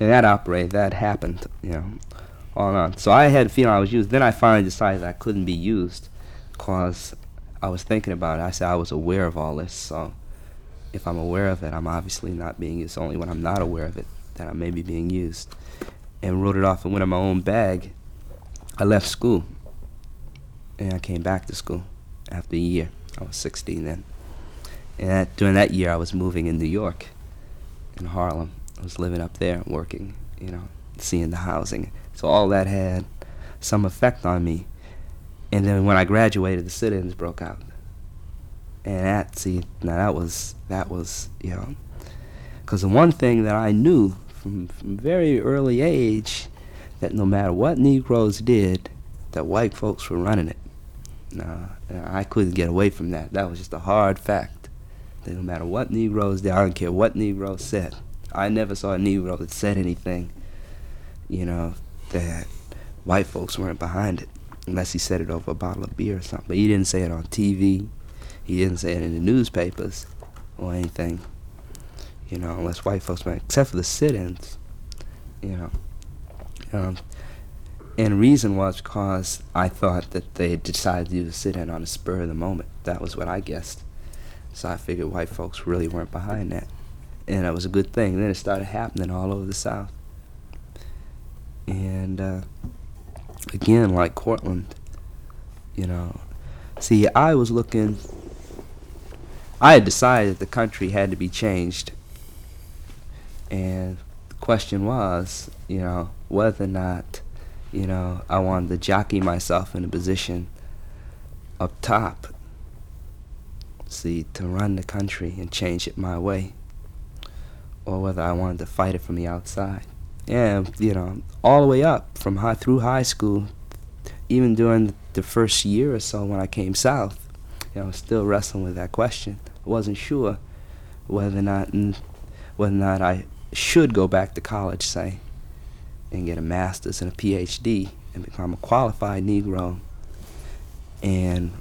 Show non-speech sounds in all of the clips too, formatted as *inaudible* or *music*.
and that operated, that happened, you know, all on. So I had a feeling I was used. Then I finally decided I couldn't be used, cause I was thinking about it. I said I was aware of all this, so if I'm aware of it, I'm obviously not being used. Only when I'm not aware of it that I may be being used. And wrote it off and went in my own bag. I left school, and I came back to school after a year. I was 16 then. And that, during that year, I was moving in New York, in Harlem. I was living up there, working, you know, seeing the housing. So all that had some effect on me. And then when I graduated, the sit-ins broke out. And that, see, now that was, that was, you know, because the one thing that I knew from, from very early age, that no matter what Negroes did, that white folks were running it. No, I couldn't get away from that. That was just a hard fact. That no matter what Negroes did, I don't care what Negroes said. I never saw a Negro that said anything, you know, that white folks weren't behind it, unless he said it over a bottle of beer or something. But he didn't say it on TV. He didn't say it in the newspapers or anything, you know, unless white folks went, except for the sit-ins, you know. Um, and reason was because I thought that they decided to sit-in on the spur of the moment. That was what I guessed. So I figured white folks really weren't behind that. And it was a good thing. Then it started happening all over the South. And uh, again, like Courtland, you know, see, I was looking, I had decided that the country had to be changed. And the question was, you know, whether or not you know, I wanted to jockey myself in a position up top, see, to run the country and change it my way, or whether I wanted to fight it from the outside. And, you know, all the way up from high through high school, even during the first year or so when I came south, you know, still wrestling with that question. I wasn't sure whether or not, whether or not I should go back to college, say, and get a master's and a PhD and become a qualified Negro. And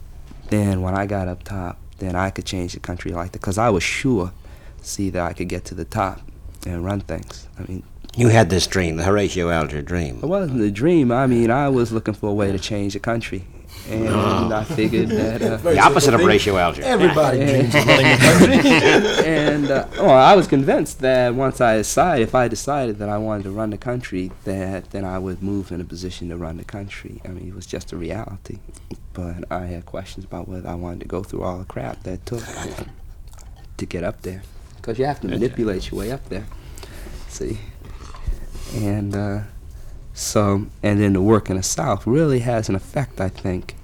then when I got up top, then I could change the country like that because I was sure, see, that I could get to the top and run things. I mean, you had this dream, the Horatio Alger dream. It wasn't a dream. I mean, I was looking for a way to change the country and oh. I figured that uh, the opposite of Horatio Alger. Everybody dreams of running a country. *laughs* and uh, well, I was convinced that once I decided, if I decided that I wanted to run the country, that then I would move in a position to run the country. I mean, it was just a reality. But I had questions about whether I wanted to go through all the crap that took to get up there, because you have to manipulate your way up there. See, and. Uh, so, and then the work in the South really has an effect, I think.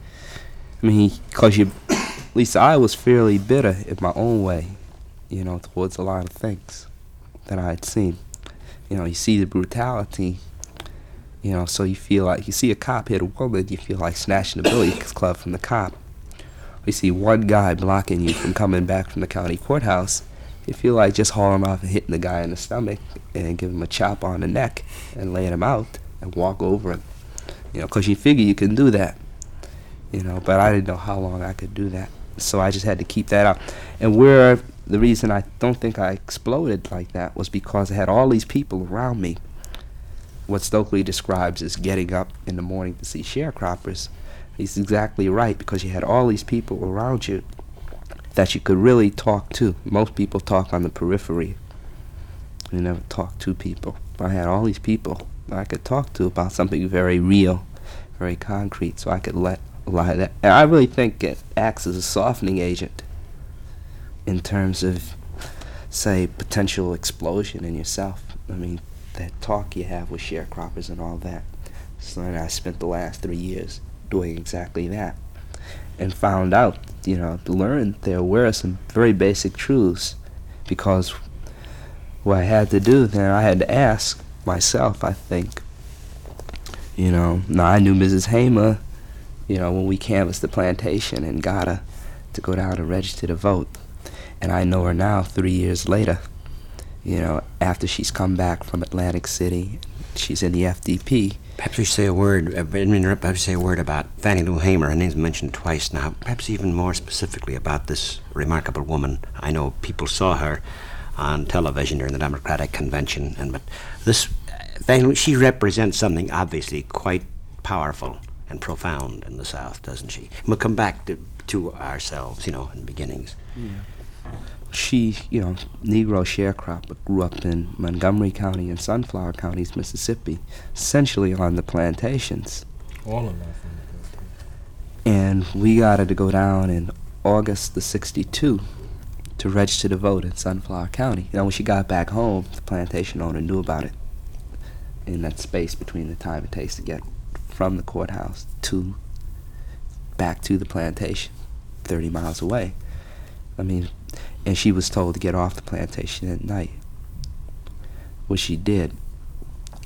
I mean, because you, at least I was fairly bitter in my own way, you know, towards a lot of things that I had seen. You know, you see the brutality, you know, so you feel like, you see a cop hit a woman, you feel like snatching the billy club from the cop. You see one guy blocking you from coming back from the county courthouse, you feel like just hauling him off and hitting the guy in the stomach and giving him a chop on the neck and laying him out and walk over him. You know, because you figure you can do that. You know, but I didn't know how long I could do that. So I just had to keep that up. And where the reason I don't think I exploded like that was because I had all these people around me. What Stokely describes as getting up in the morning to see sharecroppers. He's exactly right because you had all these people around you that you could really talk to. Most people talk on the periphery. You never talk to people. I had all these people I could talk to about something very real, very concrete, so I could let a lot of that. And I really think it acts as a softening agent in terms of, say, potential explosion in yourself. I mean, that talk you have with sharecroppers and all that. So I spent the last three years doing exactly that and found out, you know, learned there were some very basic truths because what I had to do then, I had to ask myself, I think. You know, now I knew Mrs. Hamer, you know, when we canvassed the plantation and got her to go down to register to vote. And I know her now three years later, you know, after she's come back from Atlantic City. She's in the FDP. Perhaps we say a word, uh, perhaps say a word about Fannie Lou Hamer. Her name's mentioned twice now. Perhaps even more specifically about this remarkable woman. I know people saw her on television during the Democratic convention. And but this Fannie Lou, she represents something obviously quite powerful and profound in the South, doesn't she? We'll come back to, to ourselves, you know, in beginnings. She, you know, Negro sharecropper, grew up in Montgomery County and Sunflower Counties, Mississippi, essentially on the plantations. All of that. And we got her to go down in August the 62 to register to vote in Sunflower County. You know, when she got back home, the plantation owner knew about it in that space between the time it takes to get from the courthouse to back to the plantation, 30 miles away. I mean, and she was told to get off the plantation at night, which she did.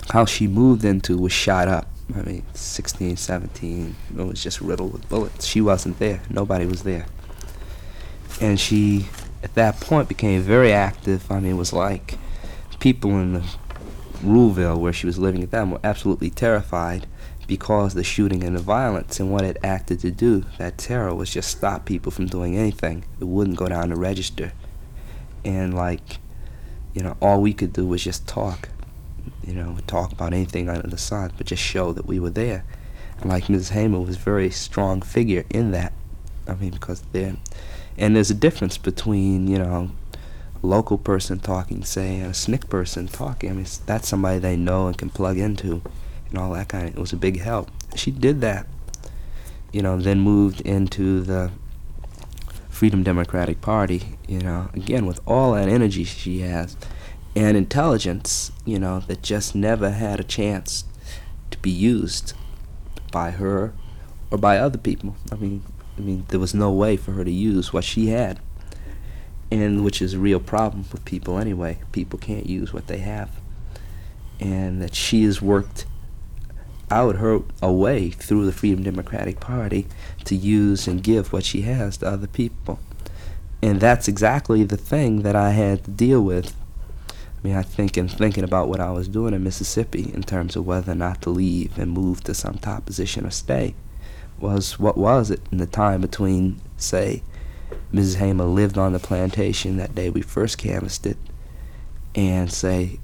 How she moved into was shot up. I mean, 16, 17, it was just riddled with bullets. She wasn't there. Nobody was there. And she, at that point, became very active. I mean, it was like people in the Ruleville, where she was living at that were absolutely terrified because the shooting and the violence and what it acted to do. That terror was just stop people from doing anything. It wouldn't go down the register. And, like, you know, all we could do was just talk you know, talk about anything under the sun, but just show that we were there. And like Mrs. Hamer was a very strong figure in that. I mean, because there, and there's a difference between you know, local person talking, say, and a SNCC person talking. I mean, that's somebody they know and can plug into, and all that kind of. It was a big help. She did that. You know, then moved into the Freedom Democratic Party. You know, again with all that energy she has and intelligence, you know, that just never had a chance to be used by her or by other people. I mean, I mean, there was no way for her to use what she had, and which is a real problem with people anyway. People can't use what they have, and that she has worked out her a way through the Freedom Democratic Party to use and give what she has to other people. And that's exactly the thing that I had to deal with I mean, I think in thinking about what I was doing in Mississippi in terms of whether or not to leave and move to some top position or stay was what was it in the time between, say, Mrs. Hamer lived on the plantation that day we first canvassed it, and say,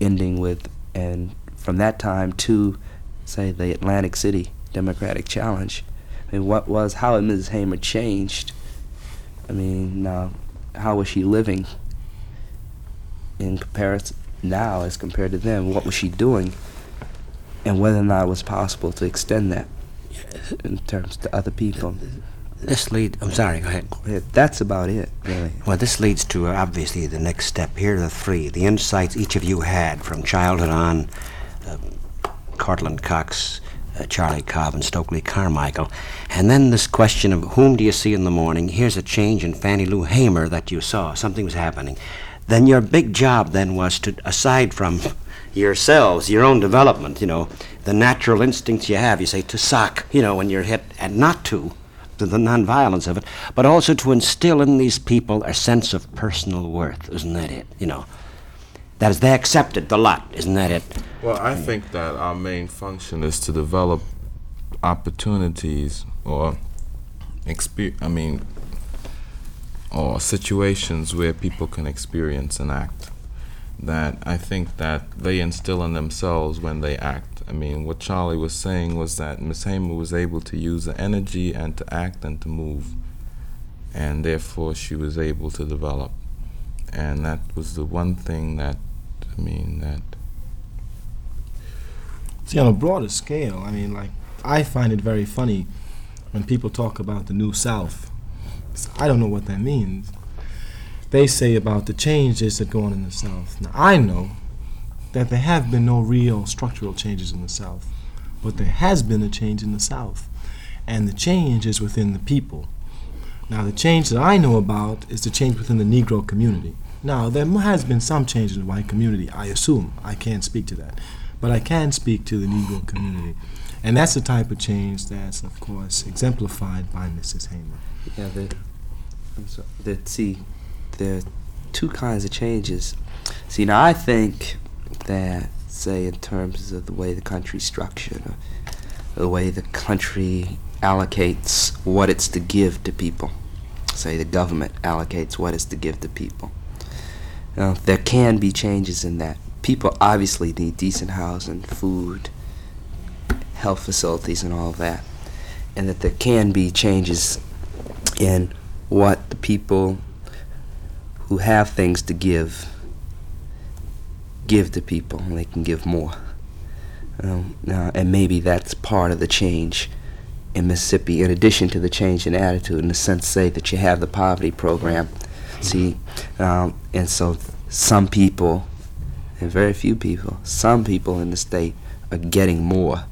ending with, and from that time to, say, the Atlantic City Democratic Challenge. I mean, what was, how had Mrs. Hamer changed? I mean, uh, how was she living in comparison now as compared to then? What was she doing? And whether or not it was possible to extend that in terms to other people. This lead. I'm sorry. Go ahead. Yeah, That's about it, really. Well, this leads to uh, obviously the next step. Here are the three, the insights each of you had from childhood on. Courtland Cox, uh, Charlie Cobb, and Stokely Carmichael, and then this question of whom do you see in the morning? Here's a change in Fannie Lou Hamer that you saw. Something was happening. Then your big job then was to, aside from yourselves, your own development, you know, the natural instincts you have, you say to sock, you know, when you're hit, and not to, to the nonviolence of it, but also to instill in these people a sense of personal worth. Isn't that it? You know, that is, they accepted the lot. Isn't that it? Well, I think that our main function is to develop opportunities or exper- I mean, or situations where people can experience and act. That I think that they instill in themselves when they act. I mean, what Charlie was saying was that Miss Hamer was able to use the energy and to act and to move, and therefore she was able to develop. And that was the one thing that, I mean, that See, on a broader scale, I mean, like, I find it very funny when people talk about the New South. I don't know what that means. They say about the changes that go on in the South. Now, I know that there have been no real structural changes in the South, but there has been a change in the South, and the change is within the people. Now, the change that I know about is the change within the Negro community. Now, there has been some change in the white community, I assume. I can't speak to that. But I can speak to the Negro community. And that's the type of change that's, of course, exemplified by Mrs. Hamer. Yeah, the, I'm sorry, the, see, there are two kinds of changes. See, now I think that, say, in terms of the way the country's structured, or the way the country allocates what it's to give to people, say the government allocates what it's to give to people. There can be changes in that people obviously need decent housing, food, health facilities, and all that, and that there can be changes in what the people who have things to give give to people, and they can give more. Um, and maybe that's part of the change in Mississippi, in addition to the change in attitude, in the sense, say, that you have the poverty program. See, um, and so some people, and very few people, some people in the state are getting more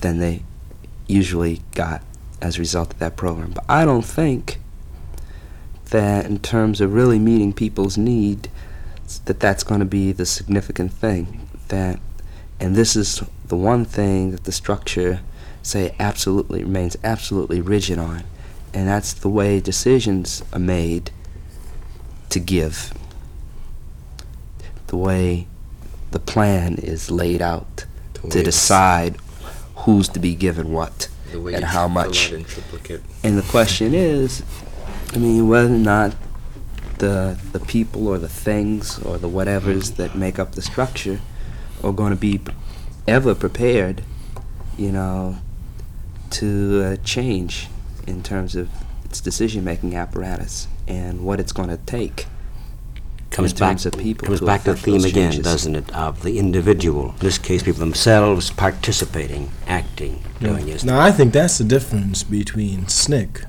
than they usually got as a result of that program. But I don't think that, in terms of really meeting people's need, that that's going to be the significant thing. That, and this is the one thing that the structure say absolutely remains absolutely rigid on, and that's the way decisions are made to give. The way the plan is laid out to decide who's to be given what and how much. out in triplicate. And the question is, I mean, whether or not the the people or the things or the whatevers that make up the structure are going to be ever prepared, you know, to uh, change in terms of its decision-making apparatus and what it's going to take Comes in back, terms of people comes to back to the theme again, changes. doesn't it, of the individual. In this case, people themselves participating, acting, doing this. Now, I think that's the difference between SNCC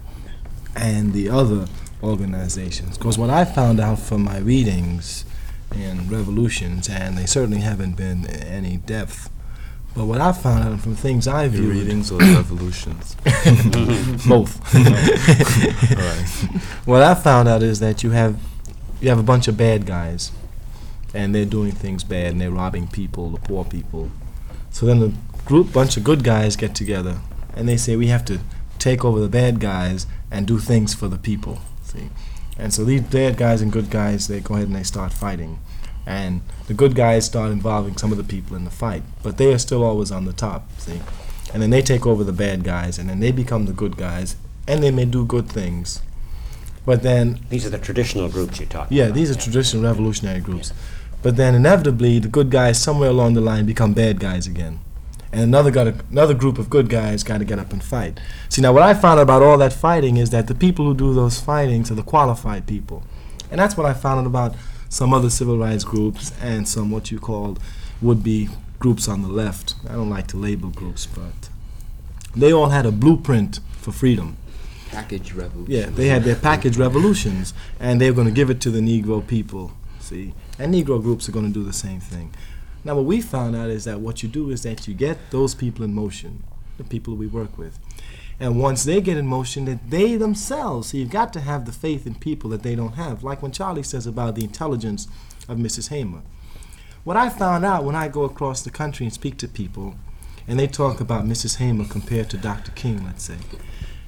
and the other organizations. Because what I found out from my readings in revolutions, and they certainly haven't been any depth, but what I found out from things I Your viewed, readings or revolutions. *laughs* both. *laughs* *laughs* What I found out is that you have you have a bunch of bad guys, and they're doing things bad, and they're robbing people, the poor people. So then the group, bunch of good guys get together, and they say we have to take over the bad guys and do things for the people. See, and so these bad guys and good guys, they go ahead and they start fighting, and the good guys start involving some of the people in the fight, but they are still always on the top. See, and then they take over the bad guys, and then they become the good guys, and they may do good things. But then These are the traditional groups you're talking yeah, about. these are traditional revolutionary groups. But then inevitably, the good guys somewhere along the line become bad guys again, and another got another group of good guys got to get up and fight. See, now what I found about all that fighting is that the people who do those fightings are the qualified people, and that's what I found out about some other civil rights groups and some what you called would-be groups on the left. I don't like to label groups, but they all had a blueprint for freedom. Package revolution. Yeah, they had their package revolutions, and they were going to give it to the Negro people. See, and Negro groups are going to do the same thing. Now, what we found out is that what you do is that you get those people in motion, the people we work with, and once they get in motion, that they themselves. So you've got to have the faith in people that they don't have. Like when Charlie says about the intelligence of Mrs. Hamer. What I found out when I go across the country and speak to people, and they talk about Mrs. Hamer compared to Dr. King, let's say.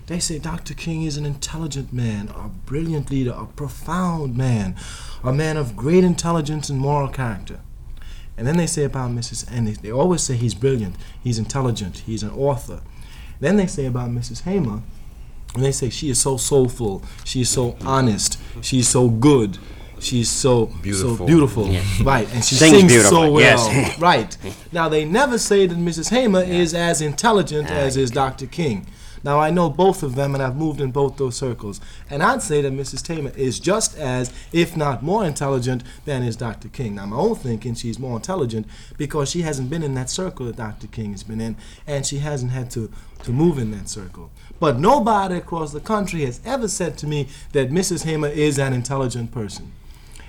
They say Dr. King is an intelligent man, a brilliant leader, a profound man, a man of great intelligence and moral character. And then they say about Mrs. and they, they always say he's brilliant, he's intelligent, he's an author. Then they say about Mrs. Hamer, and they say she is so soulful, she is so honest, she's so good, she's so so Beautiful. beautiful, right? And she Sings sings, so well, yes. right? Now they never say that Mrs. Hamer is as intelligent as is Dr. King. Now I know both of them, and I've moved in both those circles, and I'd say that Mrs. Tamer is just as, if not more intelligent than is Dr. King. Now my own thinking, she's more intelligent because she hasn't been in that circle that Dr. King has been in, and she hasn't had to to move in that circle. But nobody across the country has ever said to me that Mrs. Hamer is an intelligent person.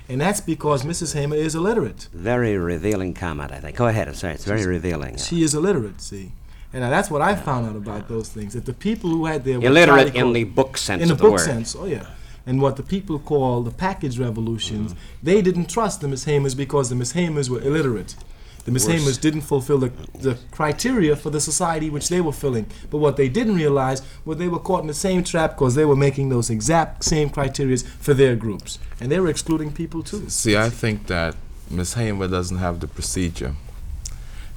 And that's because Mrs. Hamer is illiterate. Very revealing comment, I think. Go ahead. I'm sorry. It's very revealing. She is illiterate, see. And now that's what I found out about those things. That the people who had their what Illiterate Charlie in the book sense in the of the book word. sense, oh yeah. And what the people call the package revolutions, mm-hmm. they didn't trust the Miss Hamers because the Miss Hamers were illiterate. The Miss Worse. Hamers didn't fulfill the, the criteria for the society which they were filling. But what they didn't realize was they were caught in the same trap because they were making those exact same criteria for their groups. And they were excluding people too. See, I think that Miss Hamer doesn't have the procedure.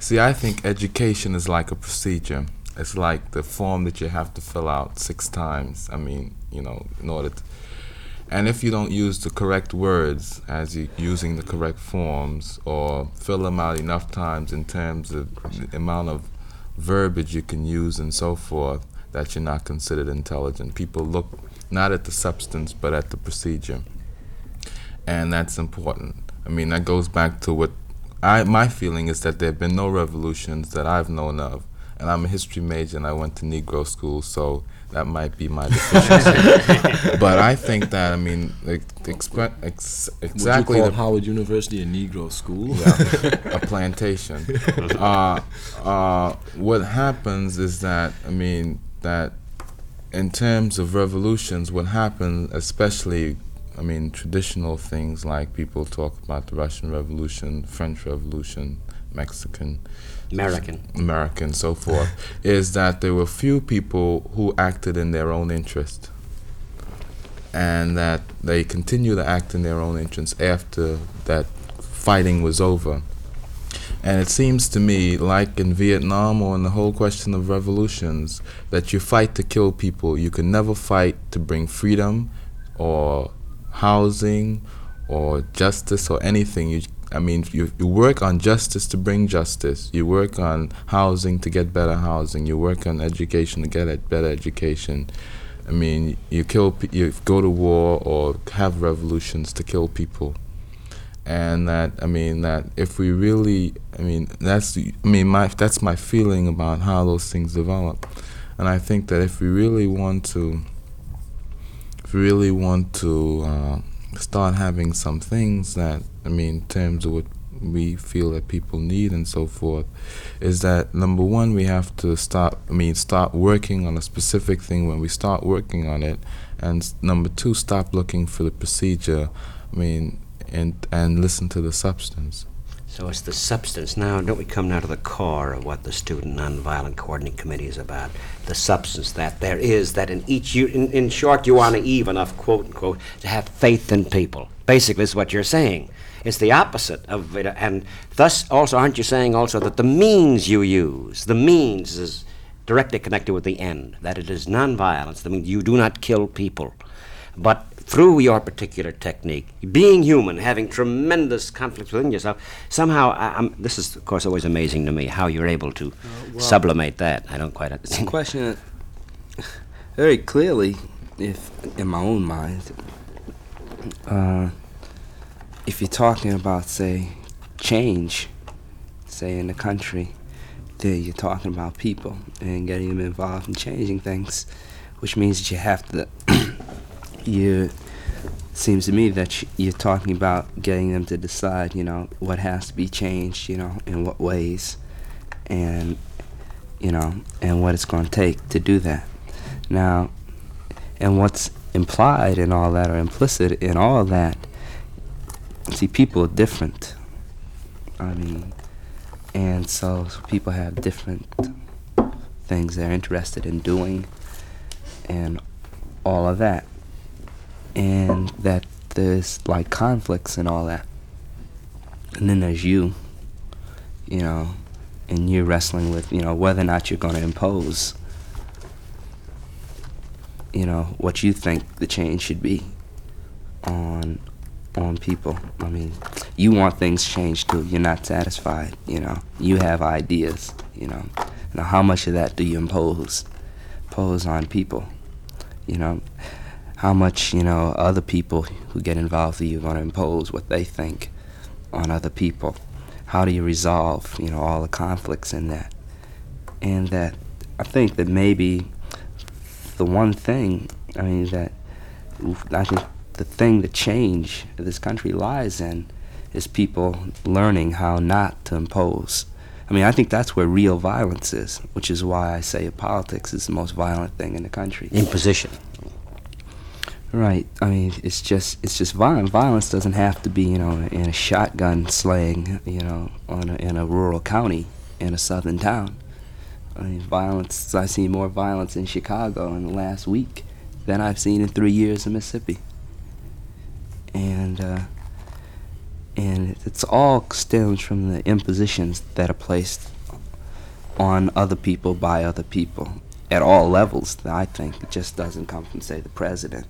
See, I think education is like a procedure. It's like the form that you have to fill out six times. I mean, you know, in order to. And if you don't use the correct words as you using the correct forms or fill them out enough times in terms of the amount of verbiage you can use and so forth, that you're not considered intelligent. People look not at the substance but at the procedure. And that's important. I mean, that goes back to what I my feeling is that there have been no revolutions that I've known of. And I'm a history major and I went to Negro school, so that might be my deficiency. *laughs* but I think that I mean, like, expe- ex- exactly Would you the call Howard University a Negro school? yeah, a plantation. *laughs* Uh, uh, what happens is that I mean that in terms of revolutions, what happens, especially, I mean, traditional things like people talk about the Russian Revolution, French Revolution, Mexican, American. American, so forth, *laughs* is that there were few people who acted in their own interest, and that they continue to act in their own interest after that fighting was over. And it seems to me, like in Vietnam or in the whole question of revolutions, that you fight to kill people. You can never fight to bring freedom or housing or justice or anything. You, I mean, you, you work on justice to bring justice. You work on housing to get better housing. You work on education to get a better education. I mean, you kill, you go to war or have revolutions to kill people and that I mean that if we really I mean that's I mean my that's my feeling about how those things develop, and I think that if we really want to, really want to uh, start having some things that I mean in terms of what we feel that people need and so forth, is that number one we have to start I mean start working on a specific thing when we start working on it, and number two stop looking for the procedure. I mean and and listen to the substance. So it's the substance. Now, don't we come now to the core of what the Student Nonviolent Coordinating Committee is about? The substance that there is, that in each, you, in, in short, you are naive enough, quote unquote, to have faith in people. Basically, is what you're saying. It's the opposite of it. And thus, also, aren't you saying also that the means you use, the means is directly connected with the end, that it is nonviolence, that means you do not kill people. But through your particular technique, being human, having tremendous conflicts within yourself, somehow, I, I'm, this is, of course, always amazing to me how you're able to sublimate that. I don't quite It's a question that very clearly, if in my own mind, uh, if you're talking about, say, change, say in the country, then you're talking about people and getting them involved in changing things, which means that you have to. You seems to me that you're talking about getting them to decide, you know, what has to be changed, you know, in what ways, and you know, and what it's going to take to do that. Now, and what's implied in all that or implicit in all that, see, people are different. I mean, and so people have different things they're interested in doing and all of that. And that there's like conflicts and all that. And then there's you, you know, and you're wrestling with, you know, whether or not you're going to impose, you know, what you think the change should be on on people. I mean, you want things changed too. You're not satisfied, you know. You have ideas, you know. Now, how much of that do you impose impose on people? You know, how much, you know, other people who get involved with you are going to impose what they think on other people? How do you resolve, you know, all the conflicts in that? And that I think that maybe the one thing, I mean, that I think the thing, the change this country lies in is people learning how not to impose. I mean, I think that's where real violence is, which is why I say politics is the most violent thing in the country. Imposition. Right. I mean, it's just it's just violent. Violence doesn't have to be, you know, in a shotgun slaying, you know, on a, in a rural county in a southern town. I mean, violence. I've seen more violence in Chicago in the last week than I've seen in three years in Mississippi. And uh, and it's all stems from the impositions that are placed on other people by other people at all levels. I think it just doesn't come from say the president.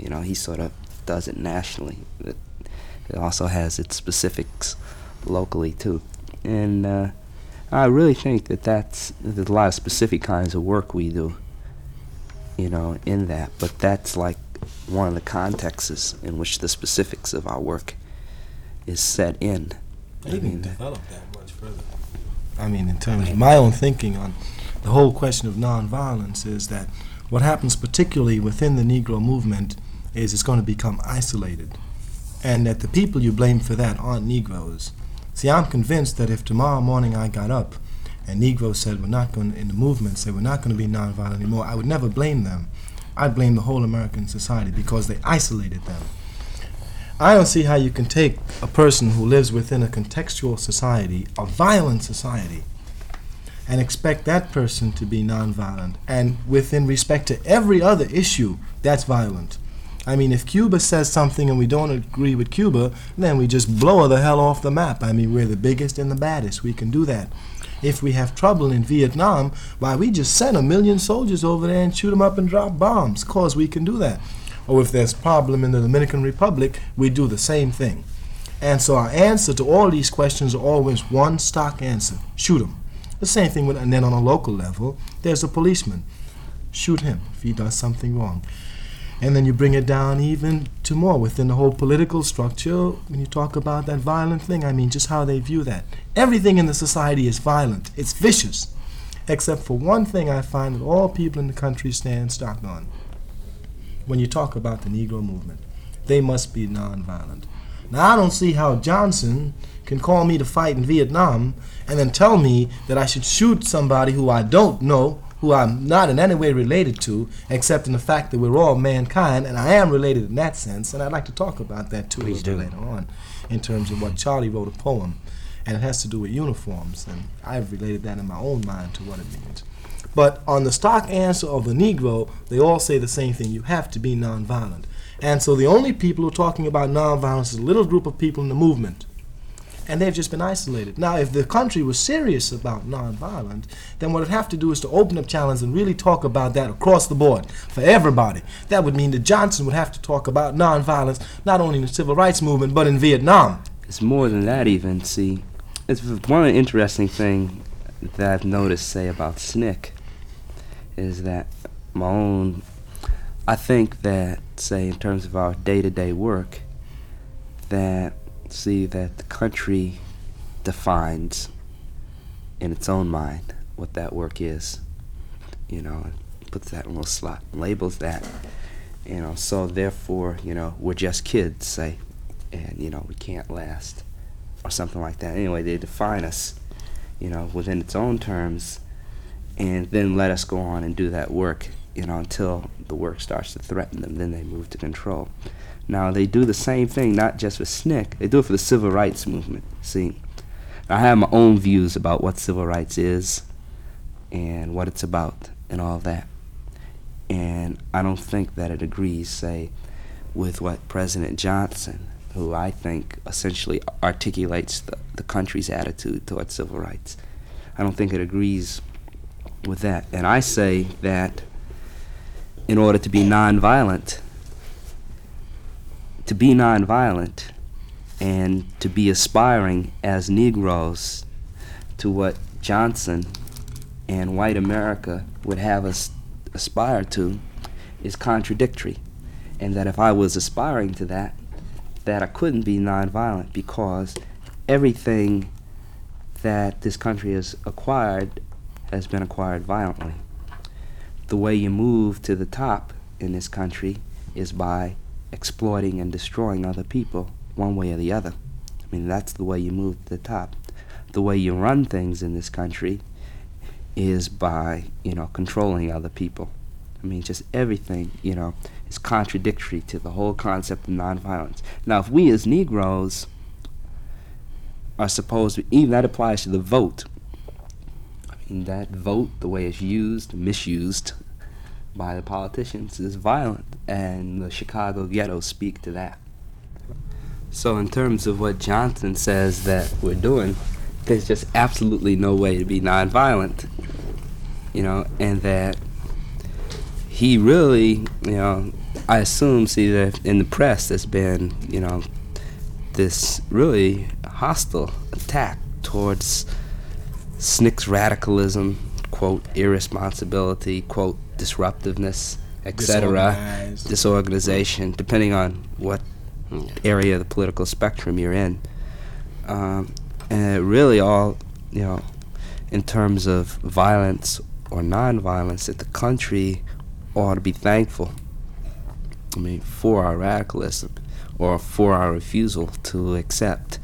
You know, he sort of does it nationally. It, it also has its specifics locally too, and uh, I really think that that's there's a lot of specific kinds of work we do. You know, in that, but that's like one of the contexts in which the specifics of our work is set in. I I didn't mean, develop that much further. I mean, in terms of my own thinking on the whole question of nonviolence, is that what happens, particularly within the Negro movement, is it's going to become isolated. And that the people you blame for that aren't Negroes. See, I'm convinced that if tomorrow morning I got up and Negroes said we're not going in the movement said we're not going to be nonviolent anymore, I would never blame them. I'd blame the whole American society because they isolated them. I don't see how you can take a person who lives within a contextual society, a violent society, and expect that person to be nonviolent. And within respect to every other issue, that's violent. I mean, if Cuba says something and we don't agree with Cuba, then we just blow her the hell off the map. I mean, we're the biggest and the baddest. We can do that. If we have trouble in Vietnam, why, we just send a million soldiers over there and shoot them up and drop bombs, cause we can do that. Or if there's problem in the Dominican Republic, we do the same thing. And so our answer to all these questions are always one stock answer: shoot them. The same thing with, and then on a local level, there's a policeman. Shoot him if he does something wrong. And then you bring it down even to more within the whole political structure. When you talk about that violent thing, I mean, just how they view that. Everything in the society is violent, it's vicious. Except for one thing I find that all people in the country stand stock on. When you talk about the Negro movement, they must be nonviolent. Now, I don't see how Johnson can call me to fight in Vietnam and then tell me that I should shoot somebody who I don't know, who I'm not in any way related to, except in the fact that we're all mankind, and I am related in that sense, and I'd like to talk about that too a Please little do. later on, in terms of what Charlie wrote a poem, and it has to do with uniforms, and I've related that in my own mind to what it means. But on the stock answer of the Negro, they all say the same thing: you have to be nonviolent. And so the only people who are talking about nonviolence is a little group of people in the movement. And they've just been isolated. Now, if the country was serious about nonviolent, then what it'd have to do is to open up challenge and really talk about that across the board for everybody. That would mean that Johnson would have to talk about nonviolence not only in the civil rights movement but in Vietnam. It's more than that, even. See, it's one interesting thing that I've noticed, say, about SNCC, is that my own. I think that, say, in terms of our day-to-day work, that see that the country defines in its own mind what that work is. You know, puts that in a little slot, labels that. You know, so therefore, you know, we're just kids, say, and you know we can't last or something like that anyway they define us you know within its own terms and then let us go on and do that work you know until the work starts to threaten them then they move to control now they do the same thing not just for SNCC they do it for the civil rights movement see I have my own views about what civil rights is and what it's about and all that and I don't think that it agrees say with what President Johnson who I think essentially articulates the, the country's attitude towards civil rights. I don't think it agrees with that. And I say that in order to be nonviolent, to be nonviolent and to be aspiring as Negroes to what Johnson and white America would have us aspire to is contradictory. And that if I was aspiring to that, that I couldn't be nonviolent because everything that this country has acquired has been acquired violently. The way you move to the top in this country is by exploiting and destroying other people, one way or the other. I mean, that's the way you move to the top. The way you run things in this country is by, you know, controlling other people. I mean, just everything, you know, is contradictory to the whole concept of nonviolence. Now, if we as Negroes are supposed to, even that applies to the vote. That vote, the way it's used, misused by the politicians, is violent, and the Chicago ghettos speak to that. So, in terms of what Johnson says that we're doing, there's just absolutely no way to be nonviolent, you know, and that he really, you know, I assume, see, that in the press there's been, you know, this really hostile attack towards SNCC's radicalism, quote, irresponsibility, quote, disruptiveness, etc., disorganization, depending on what area of the political spectrum you're in. Um, and it really all, you know, in terms of violence or nonviolence, that the country ought to be thankful. I mean, for our radicalism or for our refusal to accept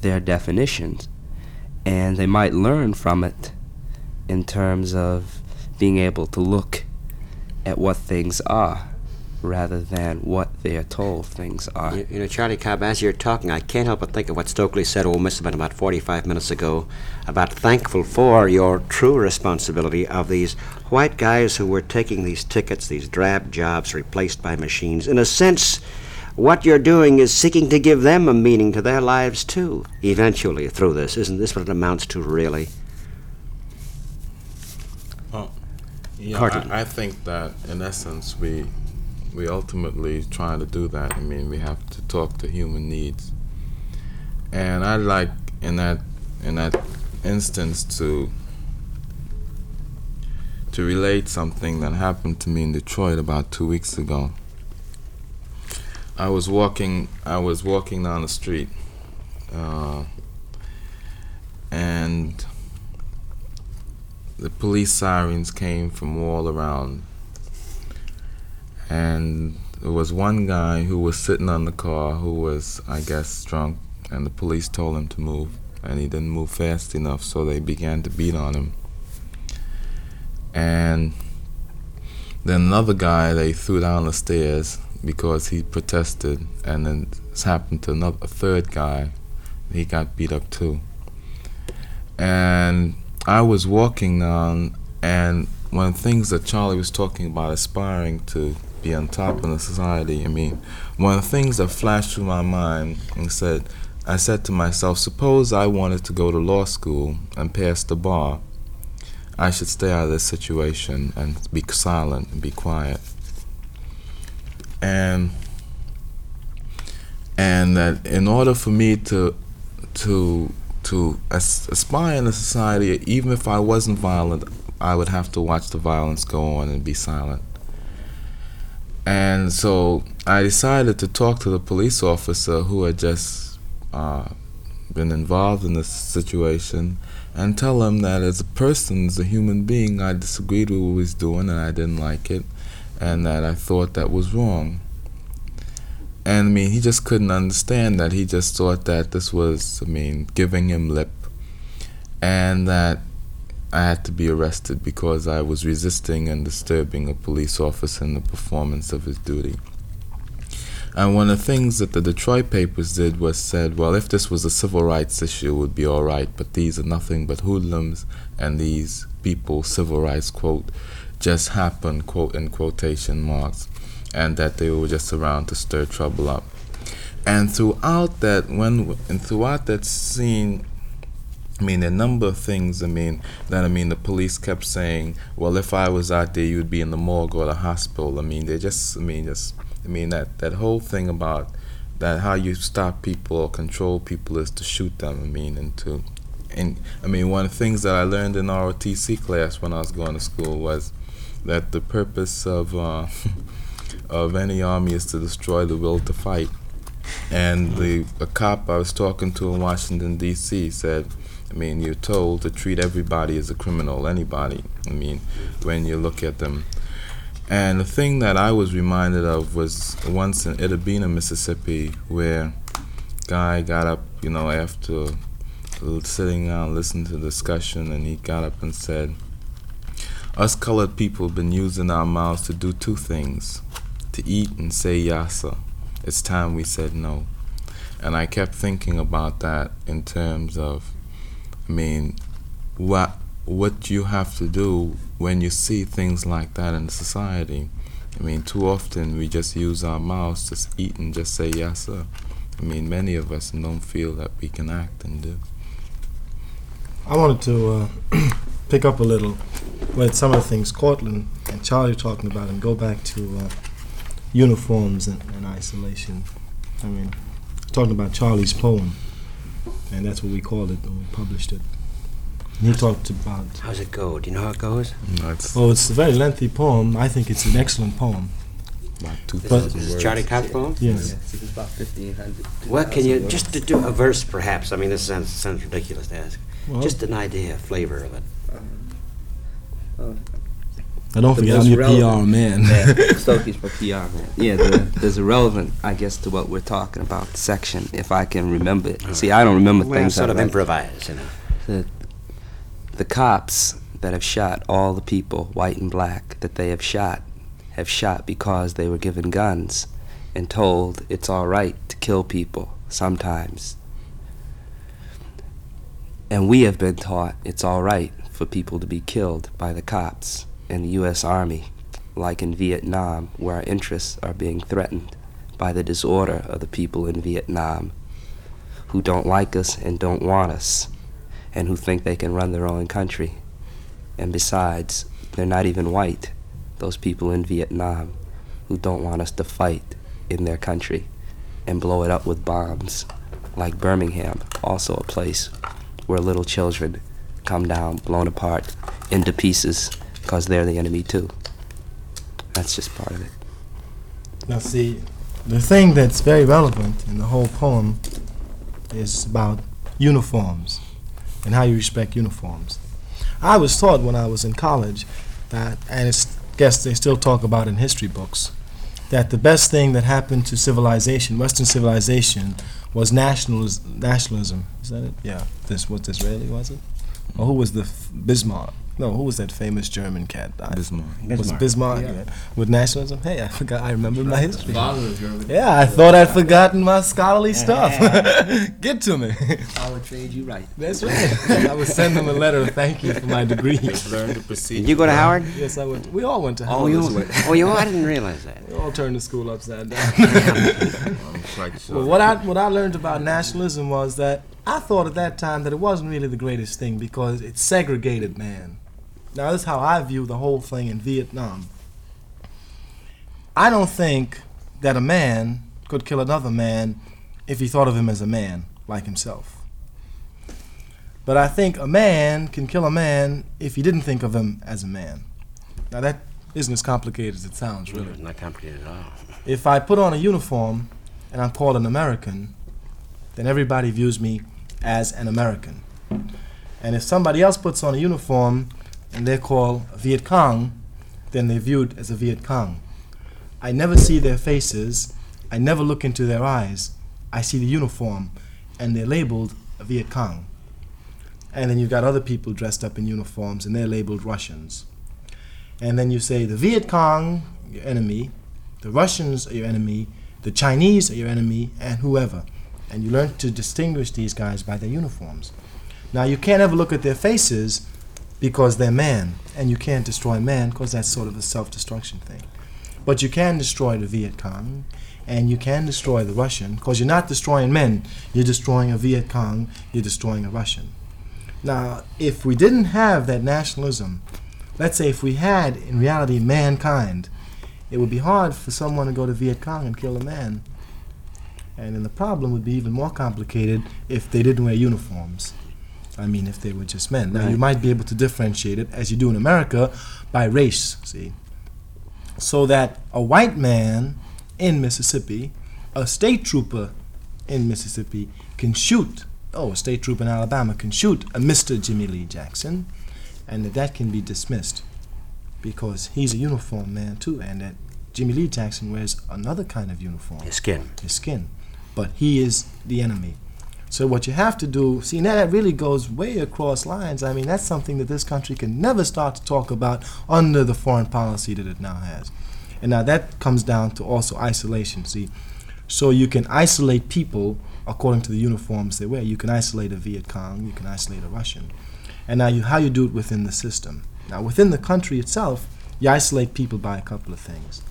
their definitions. And they might learn from it in terms of being able to look at what things are rather than what they are told things are. You, you know, Charlie Cobb, as you're talking, I can't help but think of what Stokely said, oh, must have been about 45 minutes ago, about thankful for your true responsibility of these white guys who were taking these tickets, these drab jobs replaced by machines. In a sense, what you're doing is seeking to give them a meaning to their lives, too, eventually, through this. Isn't this what it amounts to, really? Oh, yeah, I, I think that in essence we we ultimately try to do that. I mean, we have to talk to human needs, and I like in that in that instance to to relate something that happened to me in Detroit about two weeks ago. I was walking I was walking down the street, uh, and the police sirens came from all around. And there was one guy who was sitting on the car who was, I guess, drunk, and the police told him to move, and he didn't move fast enough, so they began to beat on him. And then another guy they threw down the stairs because he protested, and then this happened to another a third guy. He got beat up too. And I was walking down, and one of the things that Charlie was talking about, aspiring to be on top in the society, I mean, one of the things that flashed through my mind and said, I said to myself, suppose I wanted to go to law school and pass the bar. I should stay out of this situation and be silent and be quiet. And and that in order for me to to to aspire in a society, even if I wasn't violent, I would have to watch the violence go on and be silent. And so I decided to talk to the police officer who had just uh, been involved in this situation and tell him that as a person, as a human being, I disagreed with what he was doing and I didn't like it and that I thought that was wrong. And I mean, he just couldn't understand that. He just thought that this was, I mean, giving him lip, and that I had to be arrested because I was resisting and disturbing a police officer in the performance of his duty. And one of the things that the Detroit papers did was said, well, if this was a civil rights issue, it would be all right, but these are nothing but hoodlums, and these people, civil rights, quote, just happen, quote, in quotation marks and that they were just around to stir trouble up. And throughout that, when and throughout that scene, I mean, a number of things. I mean, that I mean, the police kept saying, "Well, if I was out there, you'd be in the morgue or the hospital." I mean, they just, I mean, just, I mean, that that whole thing about that how you stop people or control people is to shoot them. I mean, and to, and I mean, one of the things that I learned in ROTC class when I was going to school was that the purpose of uh, *laughs* of any army is to destroy the will to fight. And the a cop I was talking to in Washington D.C. said, I mean, you're told to treat everybody as a criminal, anybody. I mean, when you look at them. And the thing that I was reminded of was once in Itta Bena, Mississippi, where guy got up, you know, after sitting down, listening to the discussion, and he got up and said, "Us colored people have been using our mouths to do two things: to eat and say yassa. It's time we said no." And I kept thinking about that in terms of, I mean, what what you have to do when you see things like that in society. I mean, too often we just use our mouths to eat and just say yes, sir. I mean, many of us don't feel that we can act and do. I wanted to uh, *clears throat* pick up a little with some of the things Courtland and Charlie were talking about and go back to uh, uniforms and, and isolation. I mean, talking about Charlie's poem, and that's what we called it when we published it. And he talked about. How's it go? Do you know how it goes? No, it's Oh, it's a very lengthy poem. I think it's an excellent poem. about two This this words. is Charlie Cox poem? Yes. it's about 1,500. What can you, just to do a verse perhaps, I mean, this sounds, sounds ridiculous to ask. Well, Just an idea, flavor of it. I don't the forget, I'm your relevant- PR man. Yeah, *laughs* Stokely's for PR, man. Yeah, the, there's a relevant, I guess, to what we're talking about section, if I can remember it. See, I don't remember Well, things sort I of write. improvise, you know. the, the cops that have shot all the people, white and black, that they have shot, have shot because they were given guns and told it's all right to kill people sometimes. And we have been taught it's all right for people to be killed by the cops and the U.S. Army, like in Vietnam, where our interests are being threatened by the disorder of the people in Vietnam who don't like us and don't want us and who think they can run their own country. And besides, they're not even white, those people in Vietnam who don't want us to fight in their country and blow it up with bombs, like Birmingham, also a place where little children come down, blown apart into pieces because they're the enemy too. That's just part of it. Now, see, the thing that's very relevant in the whole poem is about uniforms and how you respect uniforms. I was taught when I was in college that, and I guess they still talk about in history books, that the best thing that happened to civilization, Western civilization, was nationalis- nationalism. Is that it? Yeah. This was Israeli, was it? Or who was the f- Bismarck? No, who was that famous German cat? I- Bismarck. was it Bismarck yeah. with nationalism? Hey, I forgot. I remember my history. German. Yeah, I thought I'd forgotten my scholarly stuff. *laughs* Get to me. I would trade you right. That's right. I would send them a letter of thank you for my degree. Learn the procedure. Did you go to Howard? yes, I went. We all went to Oh, Howard. you, oh, you, I didn't realize that. We all turned the school upside down. *laughs* I'm quite sure. well, what I what I learned about nationalism was that I thought at that time that it wasn't really the greatest thing because it segregated man. Now, this is how I view the whole thing in Vietnam. I don't think that a man could kill another man if he thought of him as a man, like himself. But I think a man can kill a man if he didn't think of him as a man. Now, that isn't as complicated as it sounds, really. It's not complicated at all. If I put on a uniform and I'm called an American, then everybody views me as an American. And if somebody else puts on a uniform and they're called Viet Cong, then they're viewed as a Viet Cong. I never see their faces, I never look into their eyes. I see the uniform and they're labeled Viet Cong. And then you've got other people dressed up in uniforms and they're labeled Russians. And then you say the Viet Cong, your enemy, the Russians are your enemy, the Chinese are your enemy, and whoever. And you learn to distinguish these guys by their uniforms. Now, you can't ever look at their faces because they're man, and you can't destroy man because that's sort of a self destruction thing. But you can destroy the Viet Cong, and you can destroy the Russian because you're not destroying men, you're destroying a Viet Cong, you're destroying a Russian. Now, if we didn't have that nationalism, let's say if we had in reality mankind, it would be hard for someone to go to Viet Cong and kill a man. And then the problem would be even more complicated if they didn't wear uniforms. I mean, if they were just men. Now, you might be able to differentiate it, as you do in America, by race, see? So that a white man in Mississippi, a state trooper in Mississippi, can shoot, oh, a state trooper in Alabama can shoot a Mr. Jimmy Lee Jackson, and that that can be dismissed because he's a uniform man too, and that Jimmy Lee Jackson wears another kind of uniform, His skin. his skin, but he is the enemy. So what you have to do, see, now that really goes way across lines. I mean, that's something that this country can never start to talk about under the foreign policy that it now has. And now that comes down to also isolation. See, so you can isolate people according to the uniforms they wear. You can isolate a Viet Cong, you can isolate a Russian. And now you, how you do it within the system. Now within the country itself, you isolate people by a couple of things.